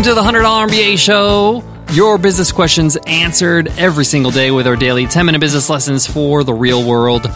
Welcome to the $100 MBA show. Your business questions answered every single day with our daily 10 minute business lessons for the real world.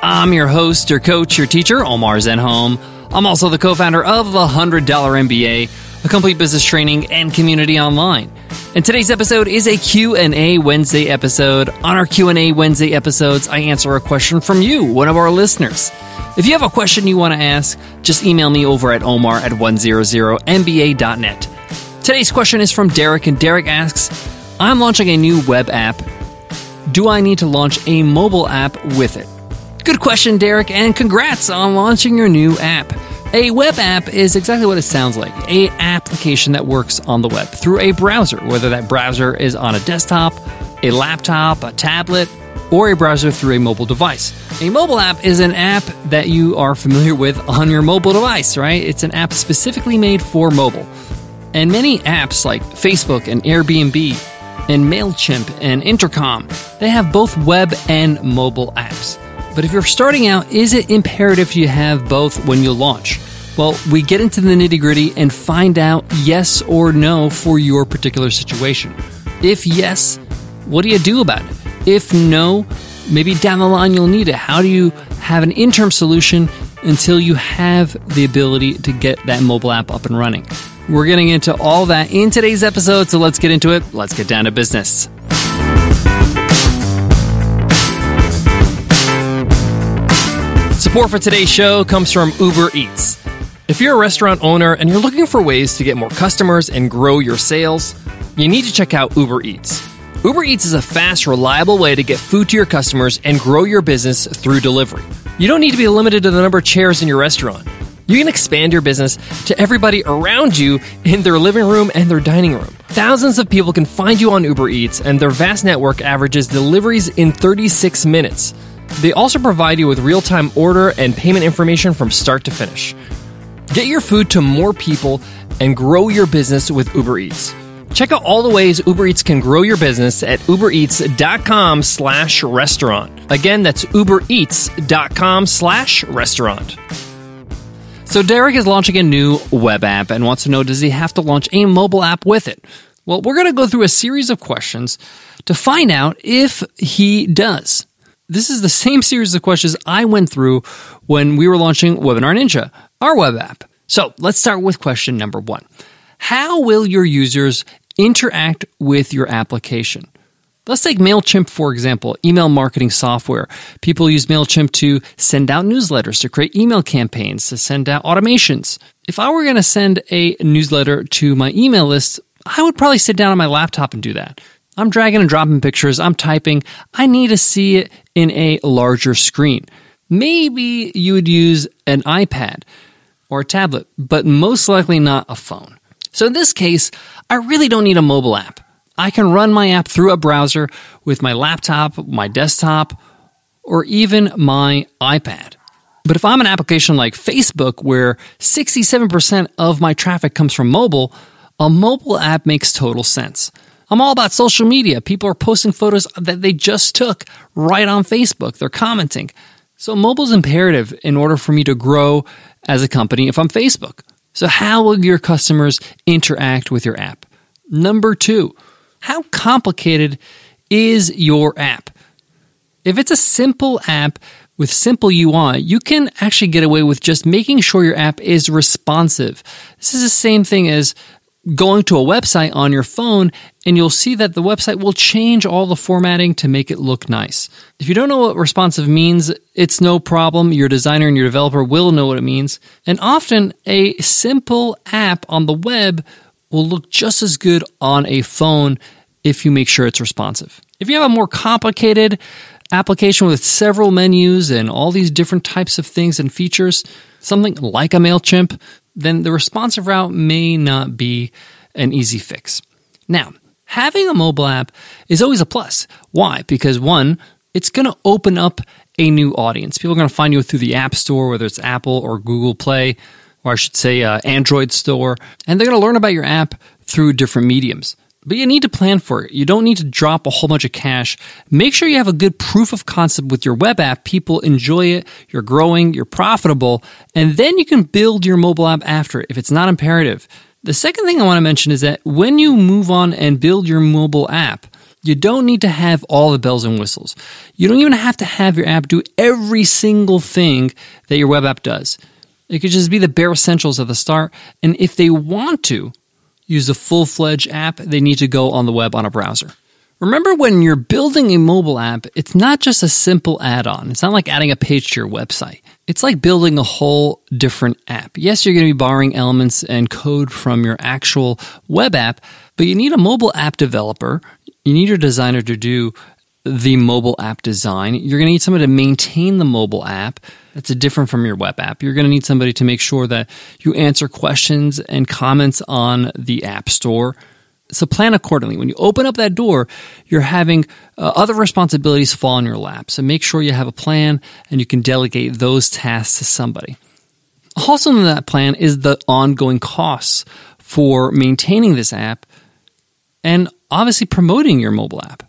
I'm your host, your coach, your teacher, Omar Zenhom. I'm also the co-founder of the $100 MBA, a complete business training and community online. And today's episode is a Q&A Wednesday episode. On our Q&A Wednesday episodes, I answer a question from you, one of our listeners. If you have a question you want to ask, just email me over at omar at 100mba.net. Today's question is from Derek, and Derek asks I'm launching a new web app. Do I need to launch a mobile app with it? Good question, Derek, and congrats on launching your new app. A web app is exactly what it sounds like a application that works on the web through a browser, whether that browser is on a desktop, a laptop, a tablet, or a browser through a mobile device. A mobile app is an app that you are familiar with on your mobile device, right? It's an app specifically made for mobile. And many apps like Facebook and Airbnb and MailChimp and Intercom, they have both web and mobile apps. But if you're starting out, is it imperative you have both when you launch? Well, we get into the nitty gritty and find out yes or no for your particular situation. If yes, what do you do about it? If no, maybe down the line you'll need it. How do you have an interim solution until you have the ability to get that mobile app up and running? We're getting into all that in today's episode, so let's get into it. Let's get down to business. Support for today's show comes from Uber Eats. If you're a restaurant owner and you're looking for ways to get more customers and grow your sales, you need to check out Uber Eats. Uber Eats is a fast, reliable way to get food to your customers and grow your business through delivery. You don't need to be limited to the number of chairs in your restaurant. You can expand your business to everybody around you in their living room and their dining room. Thousands of people can find you on Uber Eats, and their vast network averages deliveries in 36 minutes. They also provide you with real time order and payment information from start to finish. Get your food to more people and grow your business with Uber Eats. Check out all the ways Uber Eats can grow your business at ubereats.com slash restaurant. Again, that's ubereats.com slash restaurant. So Derek is launching a new web app and wants to know does he have to launch a mobile app with it? Well, we're going to go through a series of questions to find out if he does. This is the same series of questions I went through when we were launching Webinar Ninja, our web app. So let's start with question number one. How will your users interact with your application. Let's take MailChimp, for example, email marketing software. People use MailChimp to send out newsletters, to create email campaigns, to send out automations. If I were going to send a newsletter to my email list, I would probably sit down on my laptop and do that. I'm dragging and dropping pictures, I'm typing. I need to see it in a larger screen. Maybe you would use an iPad or a tablet, but most likely not a phone. So in this case, I really don't need a mobile app. I can run my app through a browser with my laptop, my desktop, or even my iPad. But if I'm an application like Facebook where 67% of my traffic comes from mobile, a mobile app makes total sense. I'm all about social media. People are posting photos that they just took right on Facebook. They're commenting. So mobile is imperative in order for me to grow as a company if I'm Facebook. So, how will your customers interact with your app? Number two, how complicated is your app? If it's a simple app with simple UI, you can actually get away with just making sure your app is responsive. This is the same thing as going to a website on your phone and you'll see that the website will change all the formatting to make it look nice. If you don't know what responsive means, it's no problem. Your designer and your developer will know what it means. And often a simple app on the web will look just as good on a phone if you make sure it's responsive. If you have a more complicated application with several menus and all these different types of things and features, something like a MailChimp, then the responsive route may not be an easy fix. Now, having a mobile app is always a plus. Why? Because one, it's going to open up a new audience. People are going to find you through the App Store, whether it's Apple or Google Play, or I should say uh, Android Store, and they're going to learn about your app through different mediums. But you need to plan for it. You don't need to drop a whole bunch of cash. Make sure you have a good proof of concept with your web app. People enjoy it. You're growing. You're profitable. And then you can build your mobile app after it if it's not imperative. The second thing I want to mention is that when you move on and build your mobile app, you don't need to have all the bells and whistles. You don't even have to have your app do every single thing that your web app does. It could just be the bare essentials at the start. And if they want to use a full fledged app, they need to go on the web on a browser. Remember, when you're building a mobile app, it's not just a simple add on. It's not like adding a page to your website. It's like building a whole different app. Yes, you're going to be borrowing elements and code from your actual web app, but you need a mobile app developer. You need your designer to do the mobile app design. You're going to need somebody to maintain the mobile app. That's different from your web app. You're going to need somebody to make sure that you answer questions and comments on the App Store. So plan accordingly. When you open up that door, you're having uh, other responsibilities fall in your lap. So make sure you have a plan and you can delegate those tasks to somebody. Also in that plan is the ongoing costs for maintaining this app and obviously promoting your mobile app.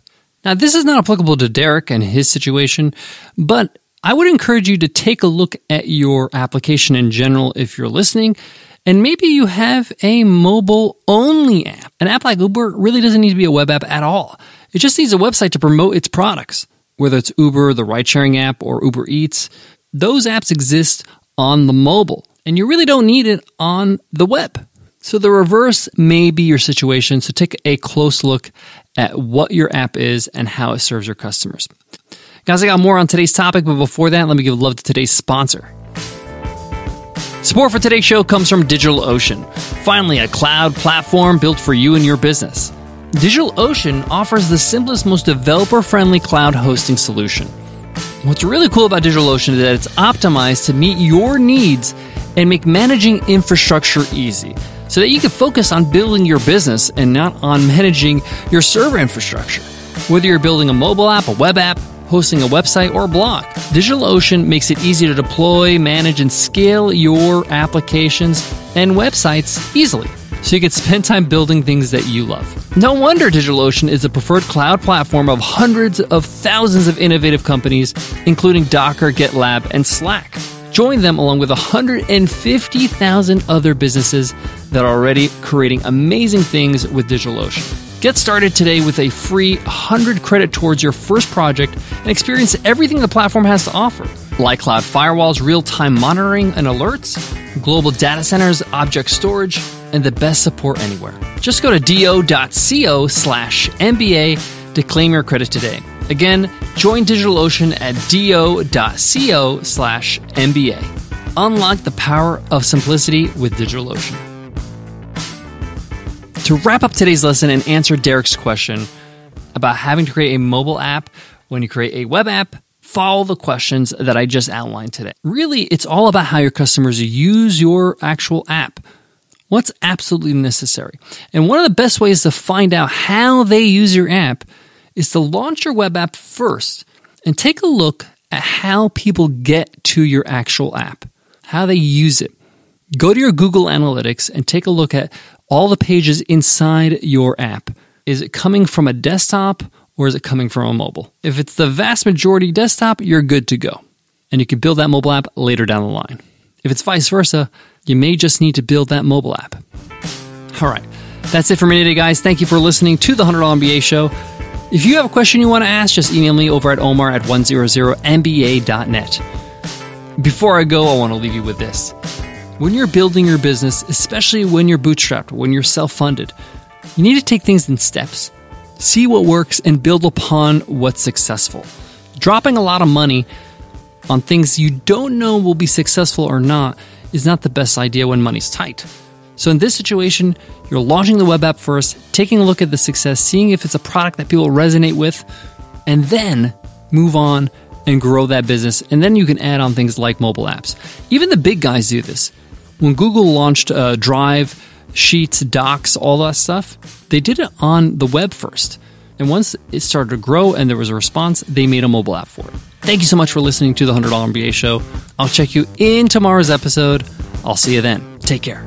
Now, this is not applicable to Derek and his situation, but I would encourage you to take a look at your application in general if you're listening and maybe you have a mobile only app. An app like Uber really doesn't need to be a web app at all. It just needs a website to promote its products. Whether it's Uber, the ride sharing app, or Uber Eats, those apps exist on the mobile, and you really don't need it on the web. So the reverse may be your situation. So take a close look at what your app is and how it serves your customers. Guys, I got more on today's topic, but before that, let me give love to today's sponsor. Support for today's show comes from DigitalOcean. Finally, a cloud platform built for you and your business. DigitalOcean offers the simplest, most developer friendly cloud hosting solution. What's really cool about DigitalOcean is that it's optimized to meet your needs and make managing infrastructure easy so that you can focus on building your business and not on managing your server infrastructure. Whether you're building a mobile app, a web app, hosting a website, or blog. DigitalOcean makes it easy to deploy, manage, and scale your applications and websites easily so you can spend time building things that you love. No wonder DigitalOcean is the preferred cloud platform of hundreds of thousands of innovative companies, including Docker, GitLab, and Slack. Join them along with 150,000 other businesses that are already creating amazing things with DigitalOcean. Get started today with a free 100 credit towards your first project and experience everything the platform has to offer, like cloud firewalls, real time monitoring and alerts, global data centers, object storage, and the best support anywhere. Just go to do.co slash MBA to claim your credit today. Again, join DigitalOcean at do.co slash MBA. Unlock the power of simplicity with DigitalOcean. To wrap up today's lesson and answer Derek's question about having to create a mobile app when you create a web app, follow the questions that I just outlined today. Really, it's all about how your customers use your actual app. What's absolutely necessary? And one of the best ways to find out how they use your app is to launch your web app first and take a look at how people get to your actual app, how they use it. Go to your Google Analytics and take a look at all the pages inside your app. Is it coming from a desktop or is it coming from a mobile? If it's the vast majority desktop, you're good to go. And you can build that mobile app later down the line. If it's vice versa, you may just need to build that mobile app. All right. That's it for me today, guys. Thank you for listening to the $100 MBA show. If you have a question you want to ask, just email me over at omar at 100mba.net. Before I go, I want to leave you with this. When you're building your business, especially when you're bootstrapped, when you're self funded, you need to take things in steps. See what works and build upon what's successful. Dropping a lot of money on things you don't know will be successful or not is not the best idea when money's tight. So, in this situation, you're launching the web app first, taking a look at the success, seeing if it's a product that people resonate with, and then move on and grow that business. And then you can add on things like mobile apps. Even the big guys do this. When Google launched uh, Drive, Sheets, Docs, all that stuff, they did it on the web first. And once it started to grow and there was a response, they made a mobile app for it. Thank you so much for listening to the $100 MBA show. I'll check you in tomorrow's episode. I'll see you then. Take care.